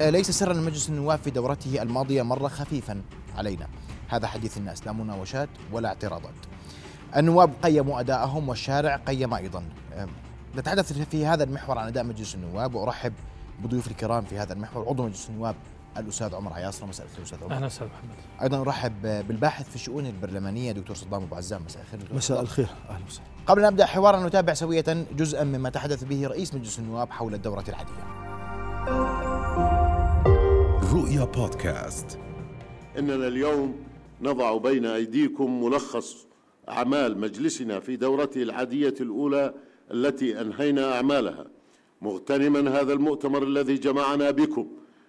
ليس سرا مجلس النواب في دورته الماضية مر خفيفا علينا. هذا حديث الناس لا مناوشات ولا اعتراضات. النواب قيموا أداءهم والشارع قيم أيضا. نتحدث في هذا المحور عن أداء مجلس النواب وأرحب بضيوف الكرام في هذا المحور. عضو مجلس النواب الأستاذ عمر عياصر مساء الخير أستاذ عمر. أهلا أستاذ محمد. أيضا أرحب بالباحث في الشؤون البرلمانية دكتور صدام أبو عزام. مساء الخير مساء الخير. أهلا وسهلا. قبل أن نبدأ حوارا نتابع سوية جزءا مما تحدث به رئيس مجلس النواب حول الدورة العاديه رؤيا بودكاست. إننا اليوم نضع بين أيديكم ملخص أعمال مجلسنا في دورته العادية الأولى التي أنهينا أعمالها. مغتنما هذا المؤتمر الذي جمعنا بكم.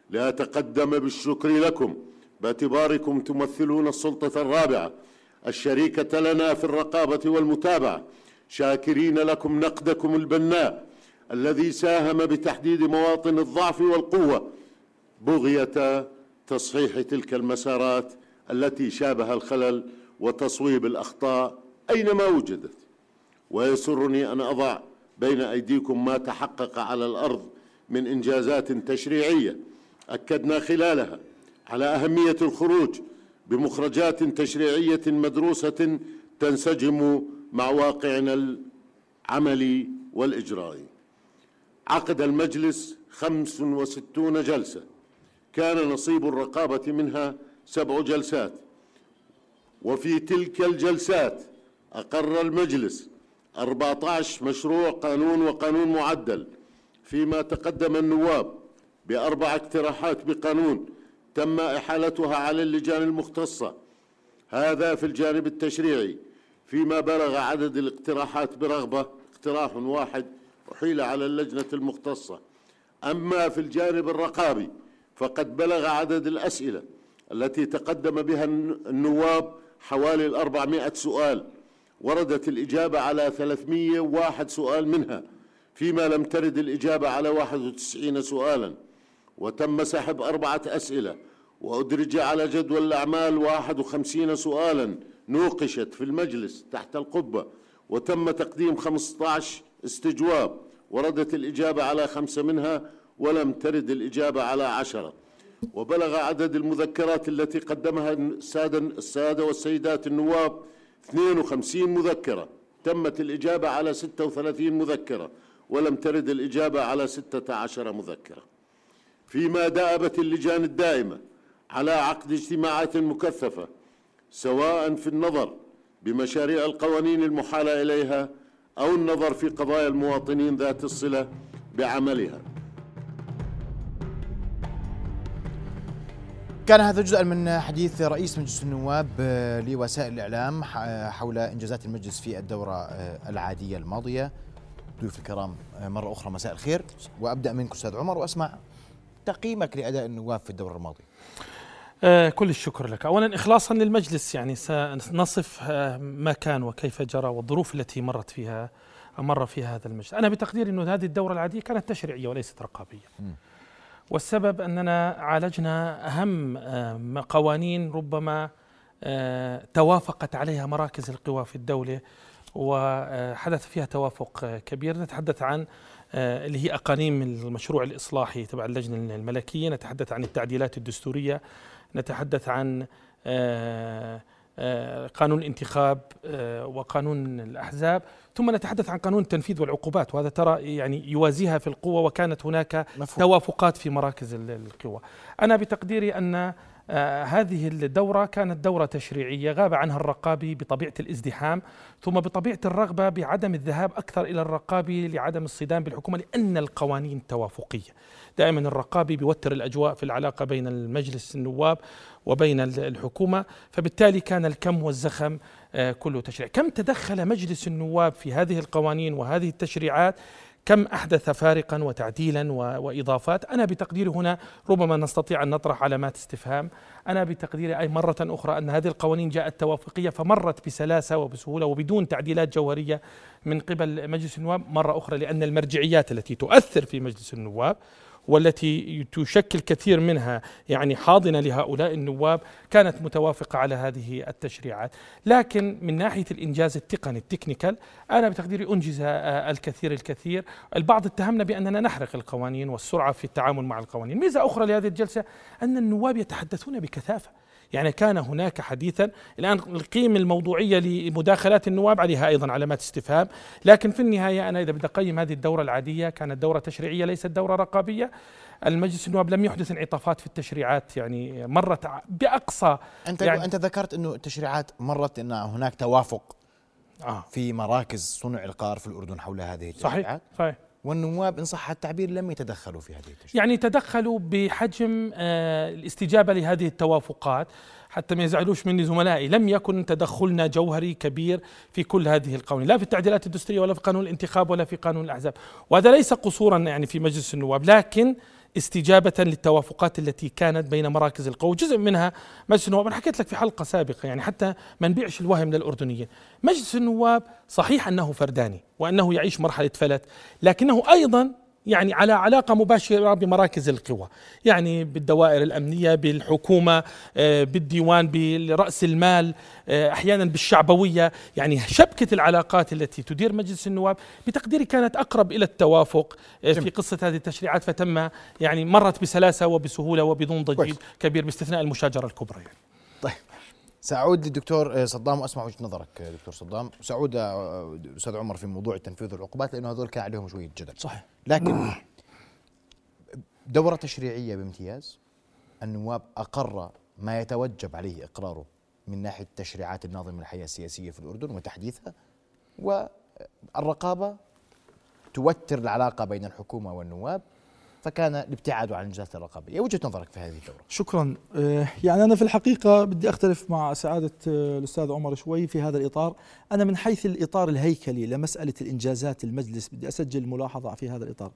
لأتقدم بالشكر لكم. باعتباركم تمثلون السلطة الرابعة. الشريكة لنا في الرقابة والمتابعة. شاكرين لكم نقدكم البناء الذي ساهم بتحديد مواطن الضعف والقوة. بغية تصحيح تلك المسارات التي شابها الخلل وتصويب الأخطاء أينما وجدت. ويسرني أن أضع بين أيديكم ما تحقق على الأرض من إنجازات تشريعية أكدنا خلالها على أهمية الخروج بمخرجات تشريعية مدروسة تنسجم مع واقعنا العملي والإجرائي. عقد المجلس خمس وستون جلسة. كان نصيب الرقابة منها سبع جلسات. وفي تلك الجلسات أقر المجلس 14 مشروع قانون وقانون معدل. فيما تقدم النواب بأربع اقتراحات بقانون تم إحالتها على اللجان المختصة. هذا في الجانب التشريعي. فيما بلغ عدد الاقتراحات برغبة اقتراح واحد أحيل على اللجنة المختصة. أما في الجانب الرقابي فقد بلغ عدد الأسئلة التي تقدم بها النواب حوالي الأربعمائة سؤال وردت الإجابة على 301 سؤال منها فيما لم ترد الإجابة على 91 سؤالا. وتم سحب أربعة أسئلة وأدرج على جدول الأعمال 51 سؤالا نوقشت في المجلس تحت القبة. وتم تقديم 15 استجواب وردت الإجابة على خمسة منها ولم ترد الإجابة على عشرة. وبلغ عدد المذكرات التي قدمها السادة, السادة والسيدات النواب 52 مذكرة. تمت الإجابة على 36 مذكرة ولم ترد الإجابة على 16 مذكرة. فيما دأبت اللجان الدائمة على عقد اجتماعات مكثفة سواء في النظر بمشاريع القوانين المحالة إليها أو النظر في قضايا المواطنين ذات الصلة بعملها. كان هذا جزءا من حديث رئيس مجلس النواب لوسائل الإعلام حول إنجازات المجلس في الدورة العادية الماضية. ضيوف الكرام مرة أخرى مساء الخير. وأبدأ منك أستاذ عمر وأسمع تقييمك لأداء النواب في الدورة الماضية. آه كل الشكر لك. اولا اخلاصا للمجلس يعني سنصف آه ما كان وكيف جرى والظروف التي مرت فيها مر فيها هذا المجلس. أنا بتقديري إنه هذه الدورة العادية كانت تشريعية وليست رقابية. م. والسبب أننا عالجنا أهم آه قوانين ربما آه، توافقت عليها مراكز القوى في الدولة وحدث فيها توافق كبير. نتحدث عن آه، اللي هي أقانيم المشروع الإصلاحي تبع اللجنة الملكية نتحدث عن التعديلات الدستورية نتحدث عن آه، آه، قانون الانتخاب وقانون الأحزاب ثم نتحدث عن قانون التنفيذ والعقوبات وهذا ترى يعني يوازيها في القوة وكانت هناك مفهوم. توافقات في مراكز القوى أنا بتقديري آه هذه الدورة كانت دورة تشريعية غاب عنها الرقابي بطبيعة الازدحام ثم بطبيعة الرغبة بعدم الذهاب أكثر إلى الرقابي لعدم الصدام بالحكومة لأن القوانين توافقية. دائما الرقابي بيوتر الأجواء في العلاقة بين المجلس النواب وبين الحكومة فبالتالي كان الكم والزخم آه كله تشريع. كم تدخل مجلس النواب في هذه القوانين وهذه التشريعات؟ كم أحدث فارقا وتعديلا وإضافات. أنا بتقديري هنا ربما نستطيع أن نطرح علامات استفهام. أنا بتقديري أي مرة أخرى أن هذه القوانين جاءت توافقية فمرت بسلاسة وبسهولة وبدون تعديلات جوهرية من قبل مجلس النواب. مرة أخرى لأن المرجعيات التي تؤثر في مجلس النواب والتي تشكل كثير منها يعني حاضنة لهؤلاء النواب كانت متوافقة على هذه التشريعات، لكن من ناحية الإنجاز التقني التكنيكال أنا بتقديري أنجز الكثير الكثير، البعض اتهمنا بأننا نحرق القوانين والسرعة في التعامل مع القوانين، ميزة أخرى لهذه الجلسة أن النواب يتحدثون بكثافة. يعني كان هناك حديثا الآن القيمة الموضوعية لمداخلات النواب عليها أيضا علامات استفهام. لكن في النهاية أنا إذا بدي أقيم هذه الدورة العادية كانت دورة تشريعية ليست دورة رقابية. المجلس النواب لم يحدث انعطافات في التشريعات يعني مرت بأقصى أنت يعني أنت ذكرت إنه التشريعات مرت إن هناك توافق آه. في مراكز صنع القرار في الأردن حول هذه صحيح التشريعات؟ صحيح. والنواب إن صح التعبير لم يتدخلوا في هذه التشريعات. يعني تدخلوا بحجم آه، الاستجابة لهذه التوافقات حتى ما يزعلوش مني زملائي لم يكن تدخلنا جوهري كبير في كل هذه القوانين لا في التعديلات الدستورية ولا في قانون الانتخاب ولا في قانون الأحزاب. وهذا ليس قصورا يعني في مجلس النواب لكن استجابة للتوافقات التي كانت بين مراكز القوى. جزء منها مجلس النواب أنا حكيت لك في حلقة سابقة يعني حتى ما نبيعش الوهم للأردنيين مجلس النواب صحيح أنه فرداني وأنه يعيش مرحلة فلت لكنه أيضا يعني على علاقة مباشرة بمراكز القوى يعني بالدوائر الأمنية بالحكومة آه، بالديوان برأس المال آه، أحيانا بالشعبوية يعني شبكة العلاقات التي تدير مجلس النواب بتقديري كانت أقرب إلى التوافق آه، في قصة هذه التشريعات فتم يعني مرت بسلاسة وبسهولة وبدون ضجيج. كبير باستثناء المشاجرة الكبرى يعني. سأعود للدكتور صدام وأسمع وجهة نظرك دكتور صدام. سأعود آه، أستاذ عمر في موضوع التنفيذ والعقوبات لأنه هذول كان عليهم شوية جدل. صحيح. لكن دورة تشريعية بامتياز النواب أقر ما يتوجب عليه إقراره من ناحية تشريعات الناظم الحياة السياسية في الأردن وتحديثها والرقابة توتر العلاقة بين الحكومة والنواب فكان الابتعاد عن الجهات الرقابية. وجهة نظرك في هذه الدورة؟ شكرا. آه، يعني أنا في الحقيقة بدي أختلف مع سعادة آه، الأستاذ عمر شوي في هذا الإطار. أنا من حيث الإطار الهيكلي لمسألة الإنجازات المجلس بدي أسجل ملاحظة في هذا الإطار.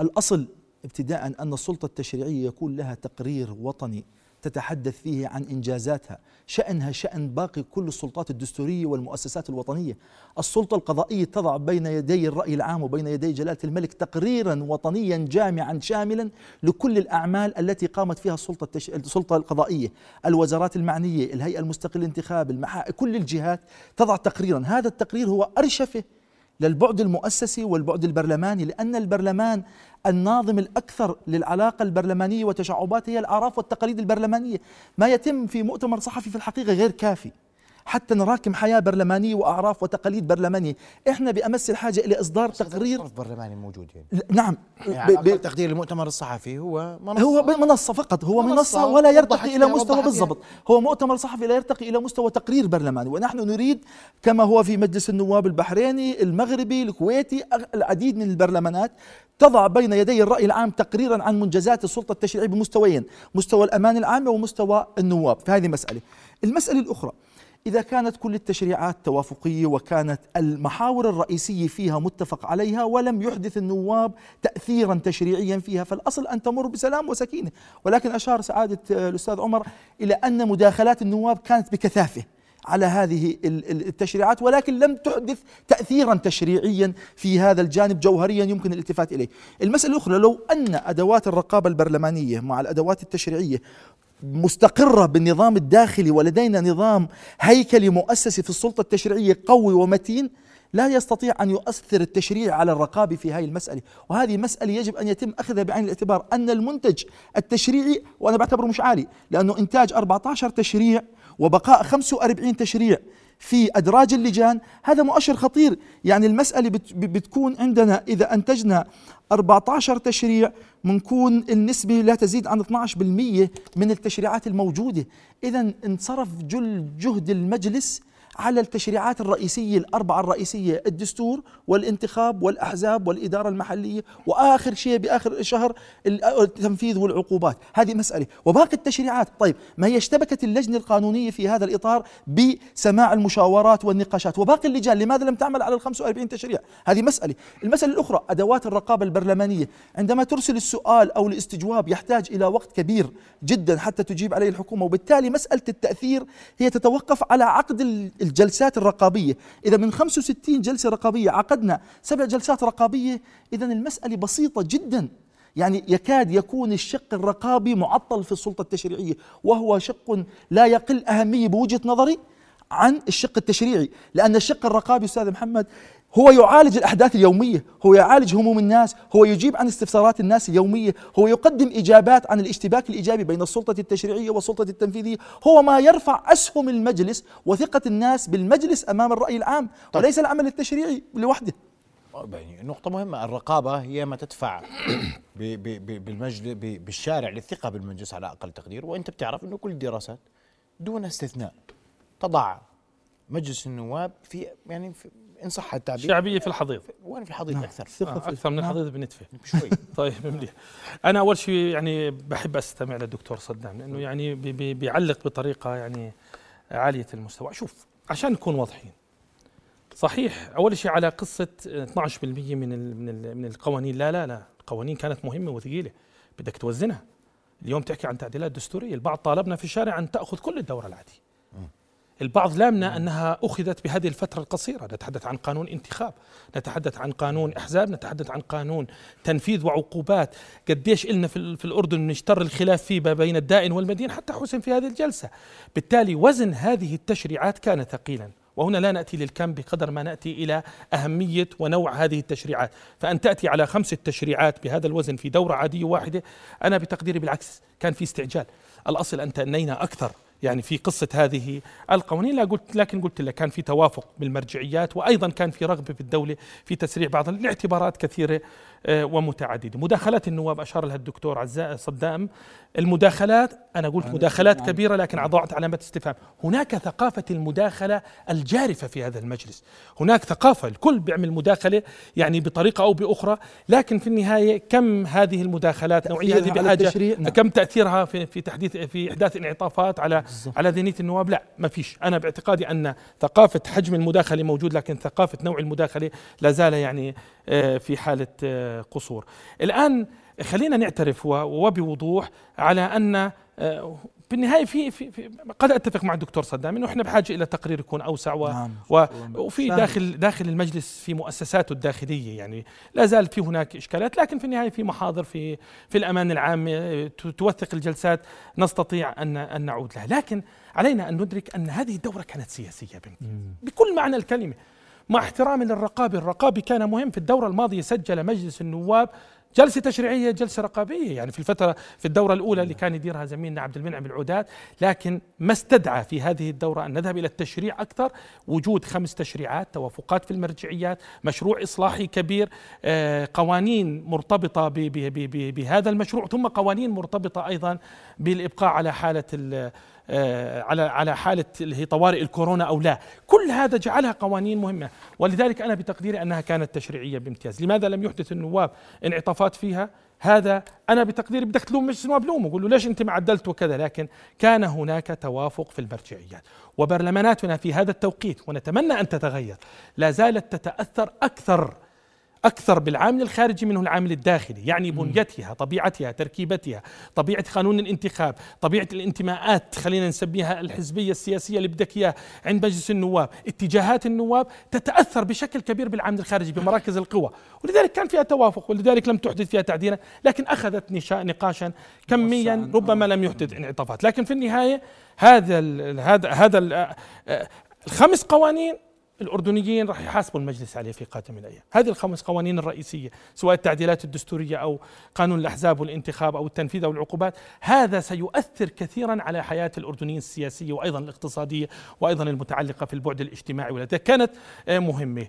الأصل ابتداء أن السلطة التشريعية يكون لها تقرير وطني. تتحدث فيه عن إنجازاتها، شأنها شأن باقي كل السلطات الدستورية والمؤسسات الوطنية، السلطة القضائية تضع بين يدي الرأي العام وبين يدي جلالة الملك تقريرا وطنيا جامعا شاملا لكل الأعمال التي قامت فيها السلطة التش... السلطة القضائية، الوزارات المعنية، الهيئة المستقلة للانتخاب، المحا... كل الجهات تضع تقريرا، هذا التقرير هو أرشفه للبعد المؤسسي والبعد البرلماني لأن البرلمان الناظم الأكثر للعلاقة البرلمانية وتشعباتها هي الأعراف والتقاليد البرلمانية. ما يتم في مؤتمر صحفي في الحقيقة غير كافي. حتى نراكم حياة برلمانية وأعراف وتقاليد برلمانية. إحنا بأمس الحاجة إلى إصدار تقرير برلماني موجود يعني, نعم. يعني ب- ب- أقل تقدير المؤتمر الصحفي هو منصة. هو منصة فقط هو منصة منصة ولا يرتقي فيها- مستوى بالضبط. هو مؤتمر صحفي لا يرتقي إلى مستوى تقرير برلماني ونحن نريد كما هو في مجلس النواب البحريني المغربي الكويتي العديد من البرلمانات تضع بين يدي الرأي العام تقريرا عن منجزات السلطة التشريعية بمستويين مستوى الأمان العامة ومستوى النواب في هذه مسألة المسألة الأخرى إذا كانت كل التشريعات توافقية وكانت المحاور الرئيسية فيها متفق عليها ولم يحدث النواب تأثيرا تشريعيا فيها فالأصل أن تمر بسلام وسكينة. ولكن أشار سعادة آه، الأستاذ عمر إلى أن مداخلات النواب كانت بكثافة على هذه ال- ال- التشريعات ولكن لم تحدث تأثيرا تشريعيا في هذا الجانب جوهريا يمكن الالتفات إليه. المسألة الأخرى لو أن أدوات الرقابة البرلمانية مع الأدوات التشريعية مستقرة بالنظام الداخلي ولدينا نظام هيكلي مؤسسي في السلطة التشريعية قوي ومتين لا يستطيع أن يؤثر التشريع على الرقابة في هذه المسألة. وهذه مسألة يجب أن يتم أخذها بعين الاعتبار أن المنتج التشريعي وأنا بعتبره مش عالي لأنه إنتاج 14 تشريع وبقاء 45 تشريع. في أدراج اللجان هذا مؤشر خطير. يعني المسألة بت- بتكون عندنا إذا أنتجنا 14 تشريع منكون النسبة لا تزيد عن 12% من التشريعات الموجودة. إذا انصرف جل جهد المجلس على التشريعات الرئيسية الأربعة الرئيسية الدستور والانتخاب والأحزاب والإدارة المحلية وآخر شيء بآخر الشهر التنفيذ والعقوبات. هذه مسألة. وباقي التشريعات. طيب ما هي اشتبكت اللجنة القانونية في هذا الإطار بسماع المشاورات والنقاشات؟ وباقي اللجان لماذا لم تعمل على ال 45 تشريع؟ هذه مسألة. المسألة الأخرى أدوات الرقابة البرلمانية. عندما ترسل السؤال أو الاستجواب يحتاج إلى وقت كبير جدا حتى تجيب عليه الحكومة وبالتالي مسألة التأثير هي تتوقف على عقد الجلسات الرقابية. إذا من 65 جلسة رقابية عقدنا سبع جلسات رقابية إذا المسألة بسيطة جدا. يعني يكاد يكون الشق الرقابي معطل في السلطة التشريعية وهو شق لا يقل أهمية بوجهة نظري عن الشق التشريعي. لأن الشق الرقابي أستاذ محمد هو يعالج الأحداث اليومية هو يعالج هموم الناس هو يجيب عن استفسارات الناس اليومية هو يقدم إجابات عن الاشتباك الإيجابي بين السلطة التشريعية والسلطة التنفيذية هو ما يرفع أسهم المجلس وثقة الناس بالمجلس أمام الرأي العام طيب. وليس العمل التشريعي لوحده يعني نقطة مهمة الرقابة هي ما تدفع بالمجلس بالشارع للثقة بالمجلس على أقل تقدير وأنت بتعرف أنه كل الدراسات دون استثناء تضع مجلس النواب في يعني في إن صح التعبير. شعبية في الحضيض. وين في الحضيض أكثر. ثقة آه في أكثر من نعم. الحضيض بنتفه شوي طيب مليح أنا أول شيء يعني بحب أستمع للدكتور صدام لأنه يعني بي- بي- بيعلق بطريقة يعني عالية المستوى. شوف عشان نكون واضحين صحيح أول شيء على قصة 12% من ال من ال من القوانين. لا لا لا القوانين كانت مهمة وثقيلة. بدك توزنها. اليوم تحكي عن تعديلات دستورية. البعض طالبنا في الشارع أن تأخذ كل الدورة العادية. البعض لامنا أنها أخذت بهذه الفترة القصيرة، نتحدث عن قانون انتخاب، نتحدث عن قانون إحزاب، نتحدث عن قانون تنفيذ وعقوبات، قديش إلنا في, ال- في الأردن نشتر الخلاف فيه ما بين الدائن والمدين حتى حسم في هذه الجلسة، بالتالي وزن هذه التشريعات كان ثقيلا، وهنا لا نأتي للكم بقدر ما نأتي إلى أهمية ونوع هذه التشريعات، فأن تأتي على خمسه تشريعات بهذا الوزن في دورة عادية واحدة، أنا بتقديري بالعكس كان في استعجال، الأصل أن تأنينا أكثر. يعني في قصة هذه القوانين لا قلت لكن قلت لك كان في توافق بالمرجعيات وأيضا كان في رغبة في الدولة في تسريع بعض الاعتبارات كثيرة. آه، ومتعددة. مداخلات النواب أشار لها الدكتور عزاء صدام. المداخلات أنا قلت مداخلات كبيرة لكن ضعت علامة استفهام. هناك ثقافة المداخلة الجارفة في هذا المجلس. هناك ثقافة الكل بيعمل مداخلة يعني بطريقة أو بأخرى لكن في النهاية كم هذه المداخلات نوعية هذه التشريع؟ نعم. كم تأثيرها في في تحديث في إحداث انعطافات على على ذهنية النواب؟ لا ما فيش. أنا باعتقادي أن ثقافة حجم المداخلة موجود لكن ثقافة نوع المداخلة لا زال يعني في حالة آه، قصور. الآن خلينا نعترف وبوضوح على أن آه، بالنهاية في, في, في قد أتفق مع الدكتور صدام إنه إحنا بحاجة إلى تقرير يكون أوسع و نعم. و وفي. داخل داخل المجلس في مؤسساته الداخلية يعني. لا زالت في هناك إشكالات لكن في النهاية في محاضر في في الأمان العام آه، توثق الجلسات نستطيع أن أن نعود لها. لكن علينا أن ندرك أن هذه الدورة كانت سياسية بكل معنى الكلمة. مع احترامي للرقابه الرقابي كان مهم في الدورة الماضية سجل مجلس النواب جلسة تشريعية جلسة رقابية يعني في الفترة في الدورة الأولى اللي كان يديرها زميلنا عبد المنعم العودات لكن ما استدعى في هذه الدورة أن نذهب إلى التشريع أكثر. وجود خمس تشريعات توافقات في المرجعيات مشروع إصلاحي كبير آه، قوانين مرتبطة بهذا المشروع ثم قوانين مرتبطة أيضا بالإبقاء على حالة ال- على على حالة اللي هي طوارئ الكورونا أو لا، كل هذا جعلها قوانين مهمة، ولذلك أنا بتقديري أنها كانت تشريعية بامتياز، لماذا لم يحدث النواب انعطافات فيها؟ هذا أنا بتقديري بدك تلوم مجلس النواب لومه، قول له ليش أنت ما عدلت وكذا، لكن كان هناك توافق في المرجعيات، وبرلماناتنا في هذا التوقيت ونتمنى أن تتغير، لا زالت تتأثر أكثر أكثر بالعامل الخارجي منه العامل الداخلي يعني بنيتها طبيعتها تركيبتها طبيعة قانون الانتخاب طبيعة الانتماءات خلينا نسميها الحزبية السياسية اللي بدك إياه عند مجلس النواب. اتجاهات النواب تتأثر بشكل كبير بالعامل الخارجي بمراكز القوى. ولذلك كان فيها توافق ولذلك لم تحدث فيها تعديلا لكن أخذت نقاشا كميا. ربما لم يحدث انعطافات. لكن في النهاية هذا ال- هذا هذا ال- آه، آه، الخمس قوانين الأردنيين راح يحاسبوا المجلس عليه في قادم الأيام. هذه الخمس قوانين الرئيسية سواء التعديلات الدستورية أو قانون الأحزاب والانتخاب أو التنفيذ أو العقوبات هذا سيؤثر كثيرا على حياة الأردنيين السياسية وأيضا الاقتصادية وأيضا المتعلقة في البعد الاجتماعي ولذلك كانت آه، مهمة.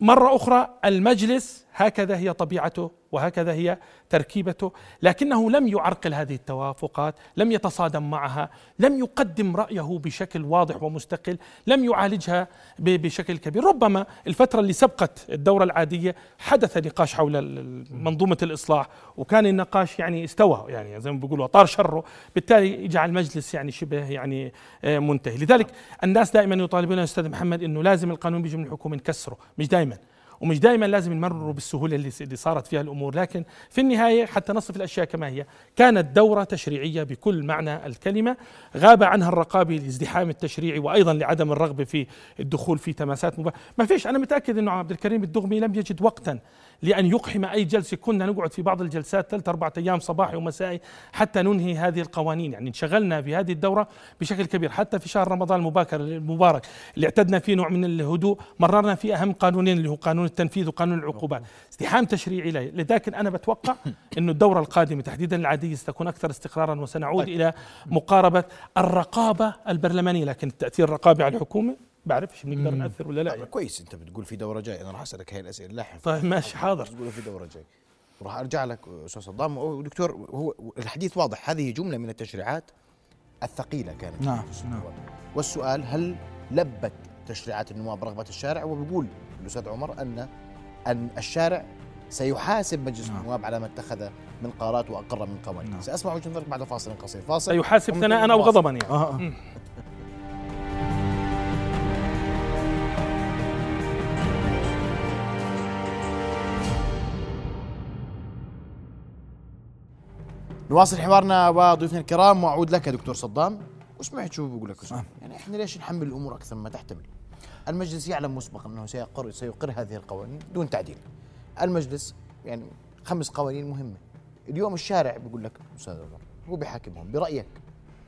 مرة أخرى المجلس هكذا هي طبيعته وهكذا هي تركيبته. لكنه لم يعرقل هذه التوافقات لم يتصادم معها لم يقدم رأيه بشكل واضح ومستقل لم يعالجها بشكل كبير. ربما الفترة اللي سبقت الدورة العادية حدث نقاش حول منظومة الإصلاح وكان النقاش يعني استوى يعني زي ما بيقولوا طار شره. بالتالي يجعل المجلس يعني شبه يعني آه، منتهي. لذلك الناس دائما يطالبون يا أستاذ محمد أنه لازم القانون بيجي من الحكومة نكسره مش دائما. ومش دائما لازم نمرره بالسهولة اللي صارت فيها الأمور. لكن في النهاية حتى نصف الأشياء كما هي. كانت دورة تشريعية بكل معنى الكلمة. غاب عنها الرقابي لازدحام التشريعي وأيضا لعدم الرغبه في الدخول في تماسات مبا... ما فيش أنا متأكد إنه عبد الكريم الدغمي لم يجد وقتا لأن يقحم أي جلسة كنا نقعد في بعض الجلسات ثلاث أربعة أيام صباحي ومسائي حتى ننهي هذه القوانين. يعني انشغلنا في هذه الدورة بشكل كبير. حتى في شهر رمضان المباكر المبارك اللي اعتدنا فيه نوع من الهدوء مررنا في أهم قانونين اللي هو قانون التنفيذ وقانون العقوبات. ازدحام تشريعي له لذلك أنا بتوقع أنه الدورة القادمة تحديدا العادية ستكون أكثر استقرارا وسنعود طيب. إلى مقاربة الرقابة البرلمانية. لكن التأثير الرقابي على الحكومة بعرفش بنقدر نأثر ولا لا. كويس انت بتقول في دورة جاية. أنا راح أسألك هاي الأسئلة لاحقا طيب ماشي حاضر. تقولوا في دورة جاي وراح أرجع لك أستاذ صدام. ودكتور هو الحديث واضح. هذه جملة من التشريعات الثقيلة كانت. نعم، نعم. والسؤال هل لبت تشريعات النواب رغبة الشارع؟ وبيقول الأستاذ عمر أن أن الشارع سيحاسب مجلس نعم. النواب على ما اتخذ من قرارات وأقر من قوانين. نعم. سأسمع وجهة نظرك بعد فاصل قصير. فاصل. سيحاسب ثناء. غضبا يعني آه. مم. نواصل حوارنا وضيوفنا الكرام وأعود لك يا دكتور صدام وسمعت شو بقول لك نعم. يعني إحنا ليش نحمل الأمور أكثر مما تحتمل؟ المجلس يعلم مسبقا إنه سيقر سيقر هذه القوانين دون تعديل. المجلس يعني خمس قوانين مهمة. اليوم الشارع بيقول لك أستاذ عمر هو بيحاكمهم برأيك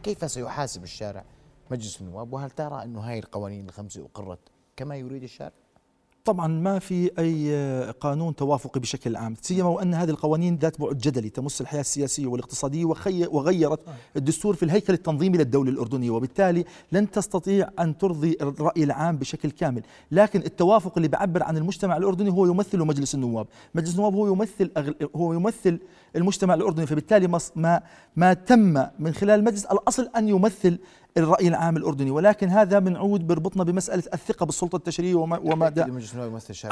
كيف سيحاسب الشارع مجلس النواب وهل ترى إنه هاي القوانين الخمسة أقرت كما يريد الشارع؟ طبعا ما في أي قانون توافقي بشكل عام سيما وأن هذه القوانين ذات بعد جدلي تمس الحياة السياسية والاقتصادية وخي وغيرت الدستور في الهيكل التنظيمي للدوله الأردنية وبالتالي لن تستطيع أن ترضي الرأي العام بشكل كامل. لكن التوافق اللي بيعبر عن المجتمع الأردني هو يمثله مجلس النواب. مجلس النواب هو يمثل أغل... هو يمثل المجتمع الأردني فبالتالي ما ما تم من خلال المجلس الأصل أن يمثل الراي العام الاردني ولكن هذا بنعود بربطنا بمساله الثقه بالسلطه التشريعيه وما, وما دا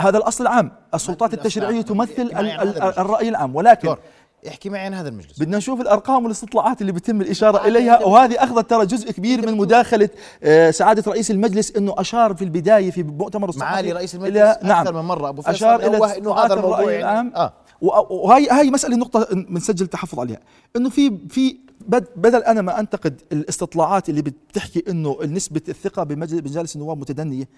هذا الاصل العام السلطات الأصل العام. تمثل احكي معي ال- عن ال- هذا المجلس. الراي العام ولكن احكي معي عن هذا المجلس. بدنا نشوف الأرقام والاستطلاعات اللي بيتم الإشارة إليها وهذه أخذت ترى جزء كبير من مداخلة آه، سعادة رئيس المجلس إنه أشار في البداية في مؤتمر الصحفي معالي رئيس المجلس إلى نعم. أكثر من مرة. أبو فيصل أشار إلى إنه هذا الموضوع يعني. العام. و- وهي هاي مسألة نقطة بنسجل تحفظ عليها. إنه في في بد- بدل أنا ما أنتقد الاستطلاعات اللي بتحكي إنه نسبة الثقة بمجلس بمجالس النواب متدنية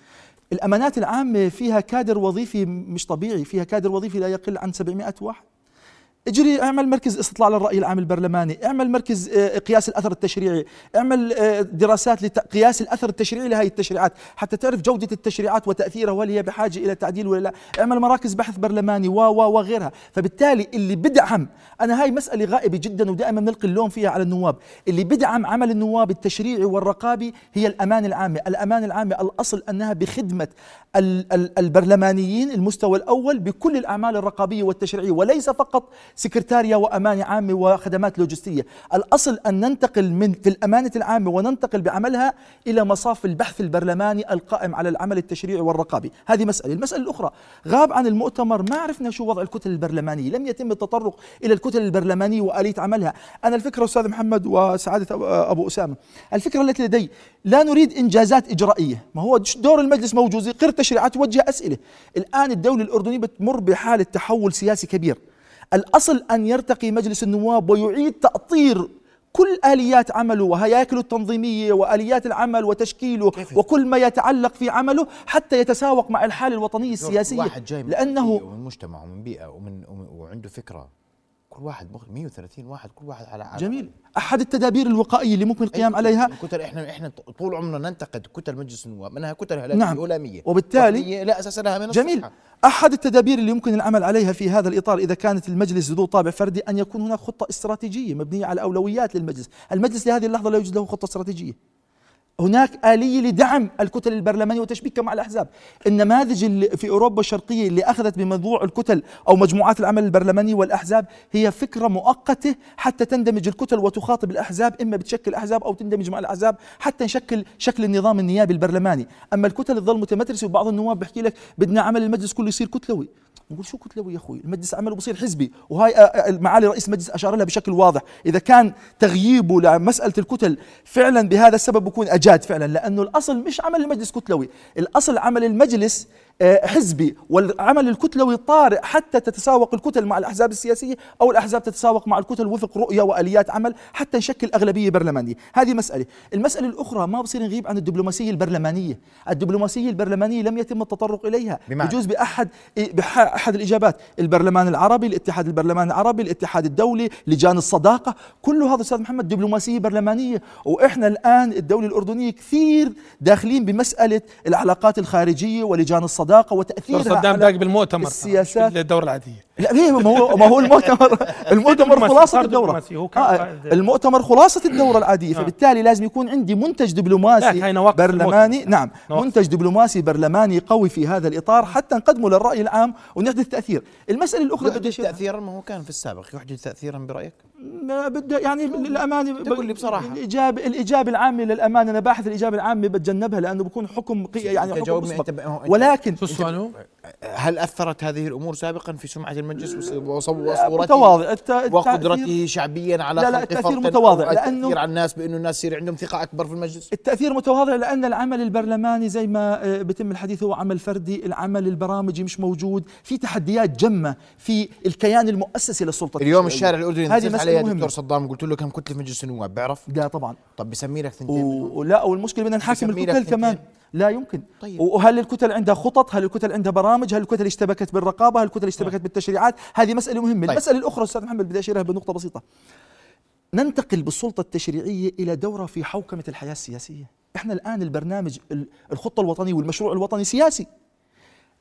الأمانات العامة فيها كادر وظيفي مش طبيعي فيها كادر وظيفي لا يقل عن 700 واحد. اجري اعمل مركز استطلاع للرأي العام البرلماني، اعمل مركز آه، قياس الأثر التشريعي، اعمل آه، دراسات لقياس الأثر التشريعي لهذه التشريعات حتى تعرف جودة التشريعات وتأثيرها وهل هي بحاجة إلى تعديل ولا لا، اعمل مراكز بحث برلماني و و وغيرها، فبالتالي اللي بدعم أنا هاي مسألة غائبة جدا ودائما بنلقي اللوم فيها على النواب، اللي بدعم عمل النواب التشريعي والرقابي هي الأمان العامة، الأمان العامة الأصل أنها بخدمة ال- ال- البرلمانيين المستوى الأول بكل الأعمال الرقابية والتشريعية وليس فقط سكرتاريا وأمانة عامة وخدمات لوجستية، الأصل أن ننتقل من في الأمانة العامة وننتقل بعملها إلى مصاف البحث البرلماني القائم على العمل التشريعي والرقابي، هذه مسألة، المسألة الأخرى غاب عن المؤتمر ما عرفنا شو وضع الكتل البرلمانية، لم يتم التطرق إلى الكتل البرلمانية وآلية عملها، أنا الفكرة أستاذ محمد وسعادة أبو- ابو أسامة، الفكرة التي لدي لا نريد إنجازات إجرائية، ما هو دور المجلس موجود. قر تشريعات توجه أسئلة، الآن الدولة الأردنية بتمر بحالة تحول سياسي كبير، الأصل أن يرتقي مجلس النواب ويعيد تأطير كل آليات عمله وهياكله التنظيمية وآليات العمل وتشكيله كيف؟ وكل ما يتعلق في عمله حتى يتساوق مع الحاله الوطنيه السياسية واحد جاي من خلفية ومن مجتمع ومن بيئة ومن, وعنده فكرة كل واحد مخ 130 واحد كل واحد على على جميل أحد التدابير الوقائيه اللي ممكن القيام عليها كتل إحنا إحنا طول عمرنا ننتقد كتل مجلس النواب منها كتل هلاميه نعم. هلاميه وبالتالي لا أساس لها من جميل الصحة. أحد التدابير اللي يمكن العمل عليها في هذا الإطار إذا كانت المجلس ذو طابع فردي أن يكون هناك خطة استراتيجية مبنية على أولويات للمجلس، المجلس لهذه اللحظة لا يوجد له خطة استراتيجية. هناك آلية لدعم الكتل البرلمانية وتشبيكها مع الأحزاب. النماذج اللي في أوروبا الشرقية اللي أخذت بموضوع الكتل أو مجموعات العمل البرلماني والأحزاب هي فكرة مؤقتة حتى تندمج الكتل وتخاطب الأحزاب إما بتشكل أحزاب أو تندمج مع الأحزاب حتى نشكل شكل النظام النيابي البرلماني. أما الكتل تظل متمترسة وبعض النواب بيحكي لك بدنا عمل المجلس كله يصير كتلوي. نقول شو كتلوي يا أخوي؟ المجلس عمله بصير حزبي وهاي آه، آه، معالي رئيس المجلس أشار لها بشكل واضح. إذا كان تغييبه لمسألة الكتل فعلا بهذا السبب بكون أجاد فعلا لأنه الأصل مش عمل المجلس كتلوي. الأصل عمل المجلس حزبي والعمل الكتلوي طارئ حتى تتساوق الكتل مع الأحزاب السياسية أو الأحزاب تتساوق مع الكتل وفق رؤية وآليات عمل حتى نشكل أغلبية برلمانية. هذه مسألة. المسألة الأخرى ما بصير نغيب عن الدبلوماسية البرلمانية. الدبلوماسية البرلمانية لم يتم التطرق إليها. بمعنى؟ بجوز بأحد بأحد الإجابات. البرلمان العربي الاتحاد البرلمان العربي الاتحاد الدولي لجان الصداقة. كل هذا أستاذ محمد دبلوماسية برلمانية. وإحنا الآن الدولة الأردنية كثير داخلين بمسألة العلاقات الخارجية ولجان الصداقة. دكتور صدام على بالمؤتمر السياسات. مش بالدوره العادية لا ليه ما هو ما هو المؤتمر المؤتمر هو كان آه المؤتمر خلاصة الدورة العادية آه. فبالتالي لازم يكون عندي منتج دبلوماسي نواقص برلماني. نعم. منتج دبلوماسي برلماني قوي في هذا الإطار حتى نقدمه للرأي العام ونحدث تأثير المسألة الأخرى بدي يحدث تاثيرا ما هو كان في السابق يحدث تاثيرا برأيك ما بده يعني للامانه تقول لي بصراحة. الاجابه الإجابة العامة للأمانة أنا باحث الإجابة العامة بتجنبها لأنه بكون حكم يعني حكم مسبق ولكن شو السؤال هو؟ هل أثرت هذه الأمور سابقا في سمعة المجلس وص- وص- وصورته الت- التأثير- وقدرته شعبيا على لا، لا، فرق متواضع، التاثير على الناس بانه الناس يصير عندهم ثقة أكبر في المجلس التأثير متواضع لأن العمل البرلماني زي ما آه، بتم الحديث هو عمل فردي العمل البرامجي مش موجود في تحديات جمة في الكيان المؤسسي للسلطة اليوم. الشارع الأردني هذه نزلت عليه مهمة. دكتور صدام قلت له كم كتله في مجلس النواب بيعرف لا طبعا طب بسمي لك ثنتين. و- ولا والمشكلة بدنا نحاكم الكتل. كمان لا يمكن. طيب. وهل الكتل عندها خطط؟ هل الكتل عندها برامج؟ هل الكتل اشتبكت بالرقابة؟ هل الكتل اشتبكت بالتشريعات؟ هذه مسألة مهمة. طيب. المسألة الأخرى أستاذ محمد بدي اشيرها بنقطة بسيطة. ننتقل بالسلطة التشريعية إلى دورة في حوكمة الحياة السياسية. إحنا الآن البرنامج ال- الخطة الوطنية والمشروع الوطني سياسي.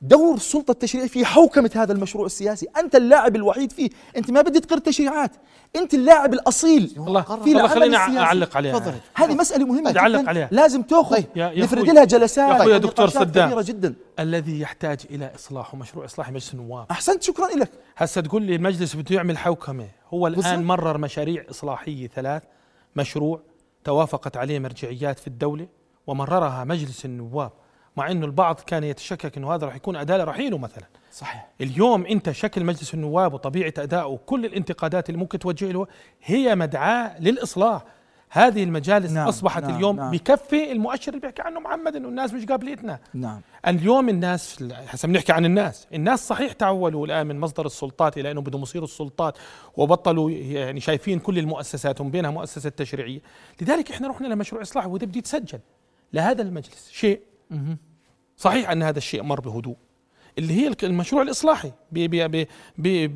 دور السلطة التشريعية في حوكمة هذا المشروع السياسي أنت اللاعب الوحيد فيه أنت ما بدي تقر تشريعات أنت اللاعب الأصيل الله في الله السياسي. أعلق عليها تفضل. هذه مسألة مهمة بدي أعلق جدا عليها. لازم تأخذ طيب. نفرد. لها جلسات يا أخوي يا دكتور صدام. جدا الذي يحتاج إلى إصلاح ومشروع إصلاح مجلس النواب أحسنت شكرا لك هسه تقول لي المجلس بده يعمل حوكمة هو الآن بالضبط. مرر مشاريع إصلاحية ثلاث مشروع توافقت عليه مرجعيات في الدولة ومررها مجلس النواب مع إنه البعض كان يتشكك إنه هذا راح يكون اداه لرحيله مثلا. صحيح. اليوم أنت شكل مجلس النواب وطبيعة ادائه وكل الانتقادات اللي ممكن توجه له هي مدعاة للإصلاح. هذه المجالس نعم، نعم أصبحت نعم، اليوم نعم. بكفي المؤشر اللي بيحكي عنه محمد إنه الناس مش قابلتنا نعم. اليوم الناس هسه بنحكي عن الناس. الناس صحيح تعولوا الآن من مصدر السلطات إلى إنه بدهم يصيروا السلطات وبطلوا يعني شايفين كل المؤسسات ومن بينها مؤسسة تشريعية. لذلك إحنا رحنا لمشروع إصلاح وده بده يتسجل لهذا المجلس. شيء صحيح أن هذا الشيء مر بهدوء. اللي هي المشروع الإصلاحي ب- ب- ب- ب-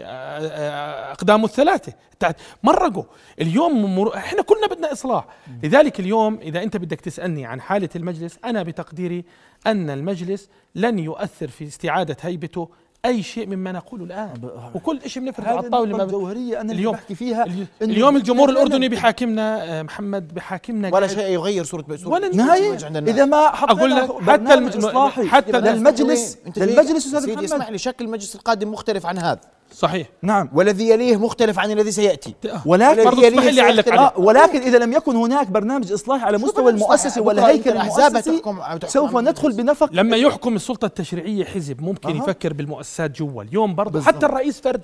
باقدامه الثلاثة. تاعت- مرقوا. اليوم مر... إحنا كلنا بدنا إصلاح. لذلك اليوم إذا أنت بدك تسألني عن حالة المجلس أنا بتقديري أن المجلس لن يؤثر في استعادة هيبته أي شيء مما نقوله الآن. وكل شيء بنفرض على الطاولة أنا اللي اليوم بحكي فيها اليوم, الجمهور الأردني بحاكمنا آه، محمد بحاكمنا ولا شيء يغير صورة صورة ولا نهاية عند الناس. إذا ما أقول لك حتى برنامج الم- إصلاحي حتى للمجلس جاي- للمجلس أستاذ سيدي اسمح محمد. لي شكل المجلس القادم مختلف عن هذا. صحيح نعم والذي يليه مختلف عن الذي سيأتي ولكن برضو اسمح لي أعلق عليه. آه ولكن إذا لم يكن هناك برنامج اصلاحي على مستوى المؤسسة بكرة الأحزاب المؤسسي سوف ندخل. بنفق لما يحكم السلطة التشريعية حزب ممكن أها. يفكر بالمؤسسات جوا اليوم برضه. حتى الرئيس فرد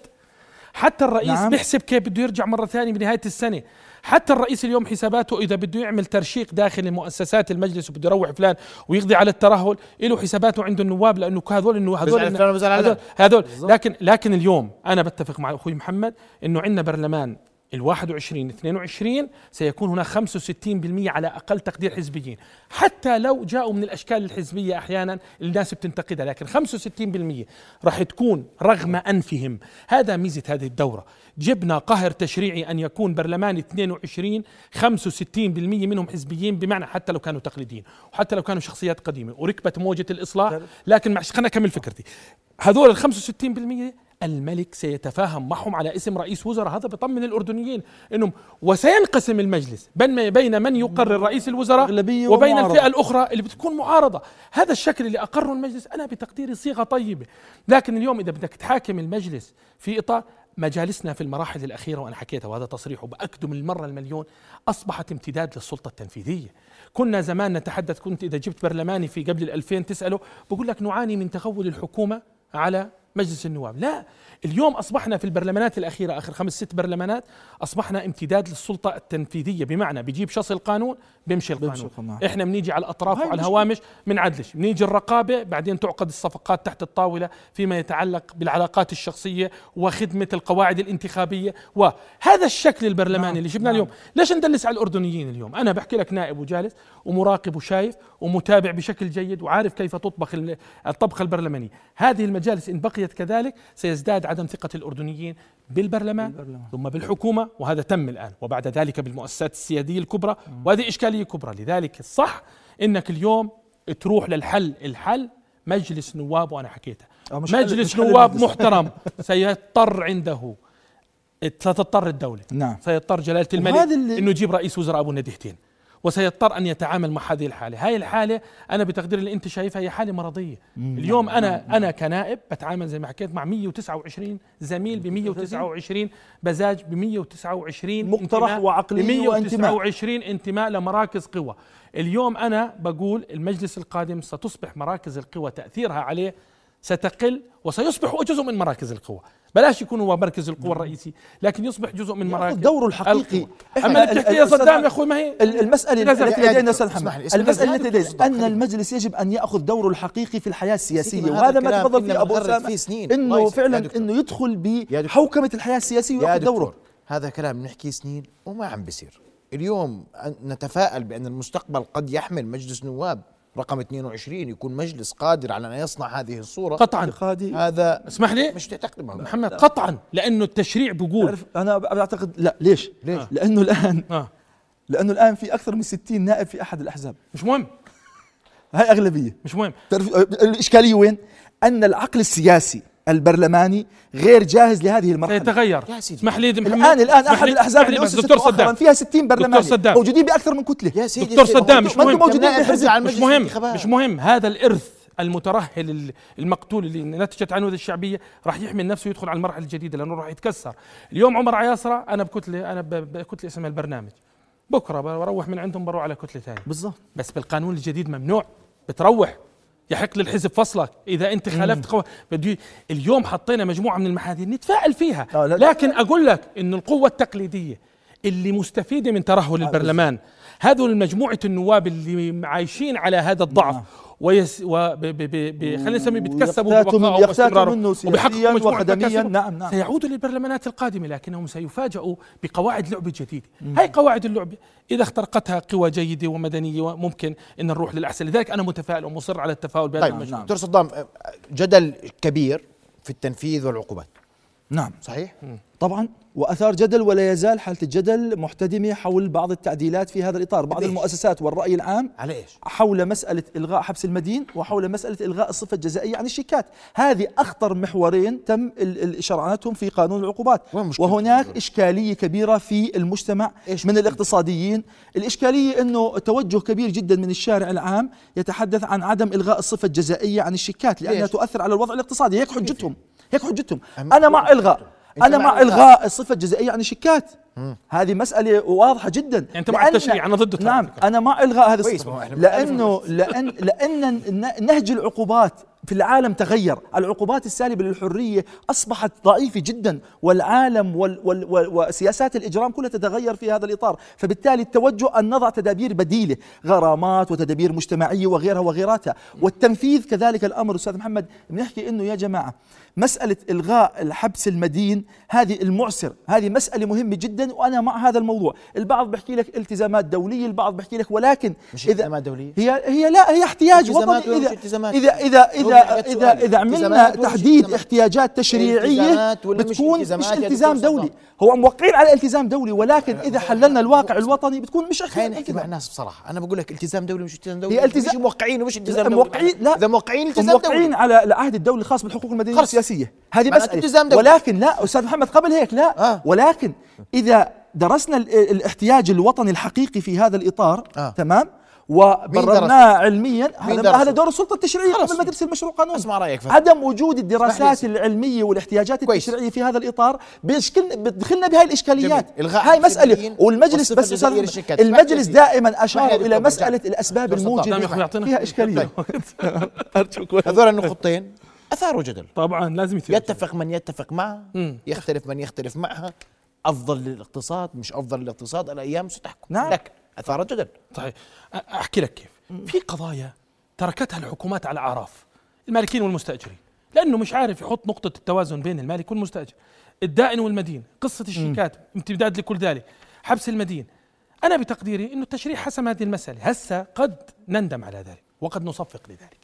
حتى الرئيس نعم. بيحسب كيف بده يرجع مرة ثانية بنهاية السنة حتى الرئيس اليوم حساباته إذا بده يعمل ترشيق داخل مؤسسات المجلس وبده يروح فلان ويقضي على الترهل له حساباته عنده النواب لأنه هذول إنه هذول وبزعل هذول. هذول لكن لكن اليوم أنا بتفق مع أخوي محمد إنه عندنا برلمان ال 21 22 سيكون هناك 65% على أقل تقدير حزبيين. حتى لو جاءوا من الأشكال الحزبية أحيانا الناس بتنتقدها لكن 65% راح تكون رغم أنفهم. هذا ميزة هذه الدورة. جبنا قهر تشريعي أن يكون برلمان 22 65% منهم حزبيين بمعنى حتى لو كانوا تقليديين وحتى لو كانوا شخصيات قديمة. وركبت موجة الإصلاح لكن معلش خليني اكمل فكرتي هذول ال 65% الملك سيتفاهم معهم على اسم رئيس وزراء. هذا بيطمن الأردنيين إنهم وسينقسم المجلس بين من يقرر رئيس الوزراء وبين ومعارضة. الفئة الأخرى اللي بتكون معارضة. هذا الشكل اللي أقره المجلس أنا بتقديري صيغة طيبة. لكن اليوم إذا بدك تحاكم المجلس في إطار مجالسنا في المراحل الأخيرة وأنا حكيتها وهذا تصريح وباكده من المرة المليون أصبحت امتداد للسلطة التنفيذية. كنا زمان نتحدث كنت إذا جبت برلماني في قبل ال 2000 تسأله بقول لك نعاني من تغول الحكومة على مجلس النواب. لا اليوم أصبحنا في البرلمانات الأخيرة آخر خمس ست برلمانات أصبحنا امتداد للسلطة التنفيذية بمعنى بيجيب شخص القانون بيمشي القانون. القانون. إحنا بنيجي على الأطراف هاي وعلى. الهوامش بنعدلش بنيجي الرقابة بعدين تعقد الصفقات تحت الطاولة فيما يتعلق بالعلاقات الشخصية وخدمة القواعد الانتخابية وهذا الشكل البرلماني نعم، اللي جبناه اليوم. ليش ندلس على الأردنيين اليوم؟ أنا بحكي لك نائب وجالس ومراقب وشايف ومتابع بشكل جيد وعارف كيف تطبخ ال- الطبخه البرلمانيه هذه المجالس إن بقيت كذلك سيزداد عدم ثقة الأردنيين بالبرلمان, بالبرلمان. ثم بالحكومة وهذا تم الآن وبعد ذلك بالمؤسسات السيادية الكبرى وهذه إشكالية كبرى لذلك الصح إنك اليوم تروح للحل الحل مجلس نواب وأنا حكيتها مجلس نواب. محترم سيضطر عنده ستضطر الدولة نعم سيضطر جلالة الملك إنه يجيب رئيس وزراء أبو ندهتين وسيضطر أن يتعامل مع هذه الحالة، هاي الحالة أنا بتقدير اللي أنت شايفها هي حالة مرضية، اليوم أنا أنا كنائب بتعامل زي ما حكيت مع 129 زميل ب 129 بزاج ب 129 مقترح وعقلي ب وانتماء. 129 انتماء لمراكز قوى، اليوم أنا بقول المجلس القادم ستصبح مراكز القوى تأثيرها عليه ستقل وسيصبح جزء من مراكز القوى. بلاش يكون هو مركز القوى الرئيسي لكن يصبح جزء من مراكز دوره الحقيقي. أما اللي ال- بتحكي يا الأستاذ صدام يا أخوي ما هي ال- المسألة لازم- التي لدينا اسمح محمد يا التي لدينا أن خليني. المجلس يجب أن يأخذ دوره الحقيقي في الحياة السياسية سيدي، ما وهذا هذا ما تفضل فيه إنه يسلمك. يا فعلا. إنه يدخل السياسية يا ويأخذ دكتور دوره هذا كلام بنحكيه سنين وما عم بيصير. اليوم نتفائل بأن المستقبل قد يحمل مجلس نواب. رقم 22 يكون مجلس قادر على أن يصنع هذه الصورة. قطعا. اعتقادي هذا اسمح لي؟ مش تعتقد. محمد قطعا لأنه التشريع بيقول. تعرف أنا بعتقد لا ليش؟ ليش؟ لأنه الآن آه. لأنه الآن في أكثر من 60 نائب في أحد الأحزاب. مش مهم. هاي أغلبية. مش مهم. تعرف الإشكالية وين؟ أن العقل السياسي البرلماني غير جاهز لهذه المرحلة. سيتغير. يا سيدي. اسمح لي محمد الآن الآن اسمح أحد لي- الأحزاب اسمح لي اللي بس أسست دكتور صدام. فيها 60 برلماني دكتور صدام. موجودين بأكثر من كتلة. يا سيدي دكتور صدام مش مهم. موجودين مش مهم. مش مهم. هذا الإرث المترهل ال- المقتول اللي نتجت عنه هذه الشعبية راح يحمل نفسه ويدخل على المرحلة الجديدة لأنه راح يتكسر. اليوم عمر عياصرة أنا بكتله أنا ب- بكتله اسمها البرنامج. بكرة بروح من عندهم بروح على كتلة ثانية. بالضبط. بس بالقانون الجديد ممنوع. بتروح. يحق للحزب فصلك إذا أنت خالفت قوة بدي اليوم حطينا مجموعة من المحاذير نتفائل فيها. آه، لكن أقول لك إن القوة التقليدية اللي مستفيدة من ترهل البرلمان هذول مجموعه النواب اللي عايشين على هذا الضعف نعم. ويس و ب- ب- ب- ب- خلينا نسميه بيتكسبوا يقتاتوا واستمرارهم منه سياسياً. نعم، نعم. سيعودوا للبرلمانات القادمة لكنهم سيفاجئوا بقواعد لعبه جديده هاي قواعد اللعبه إذا اخترقتها قوى جيدة ومدنية ممكن إن نروح للأحسن. لذلك أنا متفائل ومصر على التفاؤل بهذا طيب المجال دكتور صدام جدل كبير في التنفيذ والعقوبات. نعم. صحيح؟ طبعا؟ وأثار جدل ولا يزال حالة الجدل محتدمة حول بعض التعديلات في هذا الإطار بعض؟ المؤسسات والرأي العام على إيش؟ حول مسألة إلغاء حبس المدين وحول مسألة إلغاء الصفة الجزائية عن الشيكات هذه أخطر محورين تم عنهم في قانون العقوبات وهناك؟ إشكالية كبيرة في المجتمع إيش من؟ الاقتصاديين الإشكالية أنه توجه كبير جدا من الشارع العام يتحدث عن عدم إلغاء الصفة الجزائية عن الشيكات لأنها؟ تؤثر على الوضع الاقتصادي هيك حجتهم هيك حجتهم أنا مع إلغاء أنا مع. إلغاء. الصفة الجزائية عن الشيكات هذه مسألة واضحة جدا. أنت مع التشريع، أنا ضده نعم. أنا مع إلغاء هذه لأنه لأن لأن الن- نهج العقوبات في العالم تغير. العقوبات السالبة للحرية أصبحت ضعيفة جدا والعالم وال وال وال وسياسات الإجرام كلها تتغير في هذا الإطار. فبالتالي التوجه أن نضع تدابير بديلة غرامات وتدابير مجتمعية وغيرها وغيراتها. والتنفيذ كذلك الأمر أستاذ محمد بنحكي أنه يا جماعة مسألة إلغاء الحبس المدين هذه المعسر هذه مسألة مهمة جدا وأنا مع هذا الموضوع. البعض بيحكي لك التزامات دولية البعض بيحكي لك ولكن مش التزامات دولية؟ هي هي لا هي احتياج وطني إذا؟ إذا إذا إذا سؤالي. إذا عملنا مش تحديد؟ احتياجات مش بتكون مش يا التزام دولي؟ هو موقعين على التزام دولي ولكن إذا حللنا الواقع الوطني بتكون مش خلينا نحكي مع الناس بصراحة أنا بقول لك التزام دولي مش التزام دولي التزام- مش موقعين ومش التزام دولي موقعين لا إذا موقعين التزام موقعين دولي على العهد الدولي الخاص بالحقوق المدنية خلص. والسياسيه هذه مسألة التزام دولي. ولكن لا أستاذ محمد قبل هيك لا آه. ولكن إذا درسنا ال- الاحتياج الوطني الحقيقي في هذا الإطار آه. تمام وبررناه علميا هذا دور السلطة التشريعية خلص. قبل ما ترسل مشروع قانون اسمع رأيك فهد. عدم وجود الدراسات. العلمية والاحتياجات كويس. التشريعية في هذا الإطار بيشكل بدخلنا بهاي الإشكاليات هاي مسألة والمجلس بس المجلس. دائما أشار إلى مسألة. الأسباب الموجبه فيها إشكالية ارجوك هذول النقطتين اثاروا جدل طبعا لازم يتفق من يتفق معها. يختلف من يختلف معها أفضل للاقتصاد مش أفضل للاقتصاد الأيام ستحكم نعم. لكن اثارت جدل صحيح أحكي لك كيف. في قضايا تركتها الحكومات على أعراف المالكين والمستأجرين. لأنه مش عارف يحط نقطة التوازن بين المالك والمستأجر. الدائن والمدين قصة الشيكات امتداد لكل ذلك حبس المدين. أنا بتقديري إنه التشريع حسم هذه المسألة. هسه قد نندم على ذلك وقد نصفق لذلك.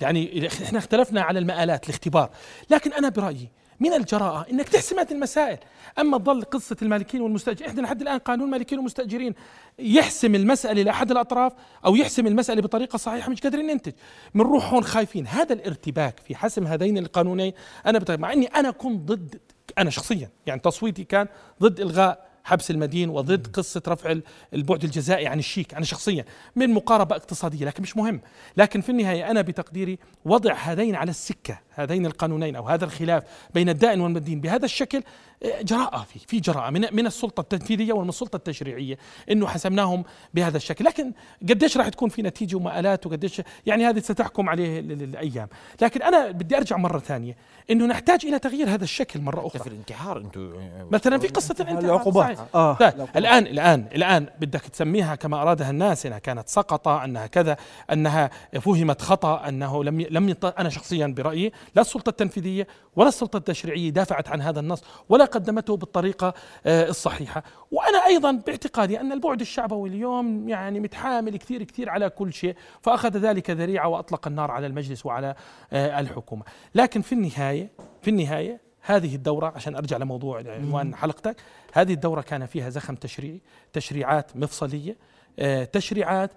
يعني إحنا اختلفنا على المآلات الاختبار. لكن أنا برأيي من الجراءة إنك تحسم هذه المسائل، أما تظل قصة المالكين والمستأجرين، إحنا لحد الآن قانون المالكين والمستأجرين يحسم المسألة لاحد الأطراف أو يحسم المسألة بطريقة صحيحة مش قادرين ننتج، بنروح هون خايفين، هذا الارتباك في حسم هذين القانونين أنا بتغير مع إني أنا كنت ضد أنا شخصيا يعني تصويتي كان ضد إلغاء حبس المدين وضد قصة رفع ال- البعد الجزائي عن الشيك أنا شخصيا من مقاربة اقتصادية لكن مش مهم. لكن في النهاية أنا بتقديري وضع هذين على السكة هذين القانونين أو هذا الخلاف بين الدائن والمدين بهذا الشكل آه، جراءة في في جراءة من من السلطة التنفيذية ومن السلطة التشريعية إنه حسمناهم بهذا الشكل لكن قديش راح تكون في نتيجة ومآلات وقديش يعني هذه ستحكم عليه ال- ال- الأيام لكن أنا بدي أرجع مرة ثانية إنه نحتاج إلى تغيير هذا الشكل مرة في أخرى الانتحار أنتم مثلا في قصة الانتحار العقوبات. آه. العقوبات. الآن الآن الآن بدك تسميها كما أرادها الناس إنها كانت سقطه إنها كذا إنها فهمت خطأ إنه لم لم يط... أنا شخصيا برأيي لا السلطة التنفيذية ولا السلطة التشريعية دافعت عن هذا النص ولا قدمته بالطريقة آه، الصحيحة. وأنا أيضا باعتقادي أن البعد الشعبوي اليوم يعني متحامل كثير كثير على كل شيء فأخذ ذلك ذريعة وأطلق النار على المجلس وعلى آه، الحكومة. لكن في النهاية في النهاية هذه الدورة عشان أرجع لموضوع عنوان حلقتك هذه الدورة كان فيها زخم تشريعي تشريعات مفصلية آه، تشريعات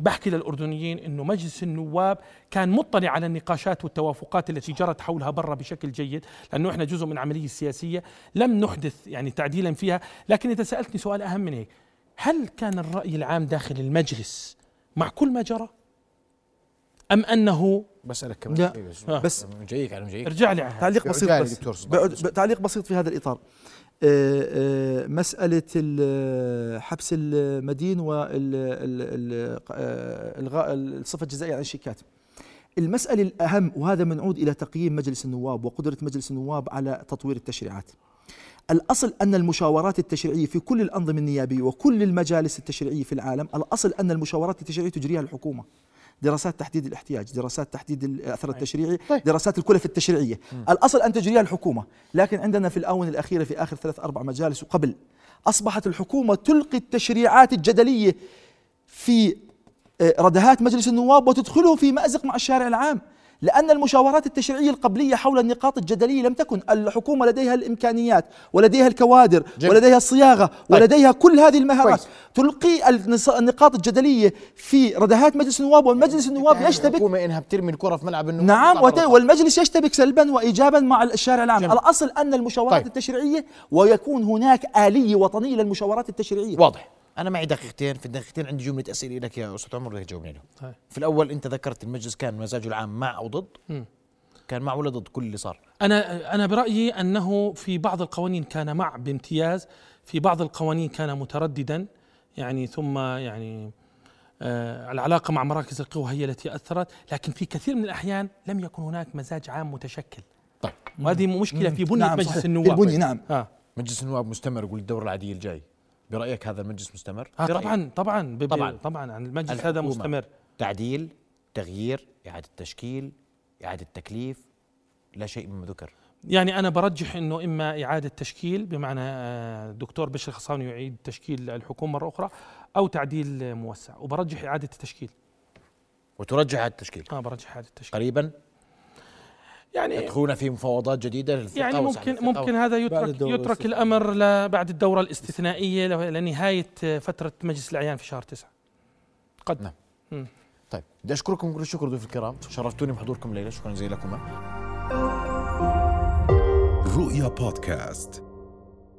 بحكي للأردنيين أنه مجلس النواب كان مطلع على النقاشات والتوافقات التي جرت حولها برا بشكل جيد لأنه إحنا جزء من عملية سياسية لم نحدث يعني تعديلا فيها. لكن إذا سألتني سؤال أهم من هيك هل كان الرأي العام داخل المجلس مع كل ما جرى؟ أم أنه بسالك كمان لا، شيء بس آه. بس جايك أنا جايك ارجع لي على. تعليق بسيط بس. تعليق بسيط في هذا الإطار. مسألة ال- حبس المدين والغاء الصفة الجزائية عن الشيكات المسألة الأهم وهذا منعود إلى تقييم مجلس النواب وقدرة مجلس النواب على تطوير التشريعات. الأصل أن المشاورات التشريعية في كل الأنظمة النيابية وكل المجالس التشريعية في العالم الأصل أن المشاورات التشريعية تجريها الحكومة. دراسات تحديد الاحتياج دراسات تحديد الاثر التشريعي طيب. دراسات الكلف التشريعية. الأصل أن تجريها الحكومة لكن عندنا في الآونة الأخيرة في آخر ثلاث أربع مجالس وقبل أصبحت الحكومة تلقي التشريعات الجدلية في آه، ردهات مجلس النواب وتدخله في مأزق مع الشارع العام. لأن المشاورات التشريعية القبلية حول النقاط الجدلية لم تكن الحكومة لديها الإمكانيات ولديها الكوادر جميل. ولديها الصياغة ولديها كل هذه المهارات كويس. تلقي النقاط الجدلية في ردهات مجلس النواب والمجلس النواب انتهى يشتبك الحكومة إنها بترمي الكرة في ملعب النواب نعم. والمجلس يشتبك سلبا وايجابا مع الشارع العام جميل. الأصل أن المشاورات طيب. طيب. التشريعية ويكون هناك آلية وطنية للمشاورات التشريعية واضح أنا معي دقيقتين في الدقيقتين عندي جملة أسئلة لك يا أستاذ عمر بدك تجاوبني عليهم. طيب. في الأول أنت ذكرت المجلس كان مزاجه العام مع أو ضد؟ مم. كان مع ولا ضد؟ كل اللي صار. أنا أنا برأيي أنه في بعض القوانين كان مع بامتياز في بعض القوانين كان مترددا يعني ثم يعني آه العلاقة مع مراكز القوى هي التي أثرت لكن في كثير من الأحيان لم يكن هناك مزاج عام متشكل. طيب. وهذه مشكلة في بنية نعم مجلس. النواب. في البنية نعم. آه. مجلس النواب مستمر يقول الدوره العاديه الجاي. برأيك هذا المجلس مستمر؟ آه طبعا طبعا طبعاً. طبعا عن المجلس هذا. مستمر. تعديل تغيير إعادة تشكيل إعادة تكليف لا شيء مما ذكر. يعني أنا برجح أنه إما إعادة تشكيل بمعنى آه، الدكتور بشر الخصاوني يعيد تشكيل الحكومة مرة أخرى أو تعديل آه، موسع وبرجح إعادة التشكيل. وترجع إعادة التشكيل. آه برجح إعادة التشكيل. قريبا؟ يعني يدخلون في مفاوضات جديدة للثقة يعني ممكن ممكن هذا يترك الدورة يترك الاستثنائية. الأمر ل- بعد الدورة الاستثنائية لنهايه فترة مجلس الأعيان في شهر تسعة. قد نعم. طيب بدي أشكركم كل الشكر ضيوف الكرام. شرفتوني بحضوركم الليلة شكرا جزيلا لكم رؤيا بودكاست.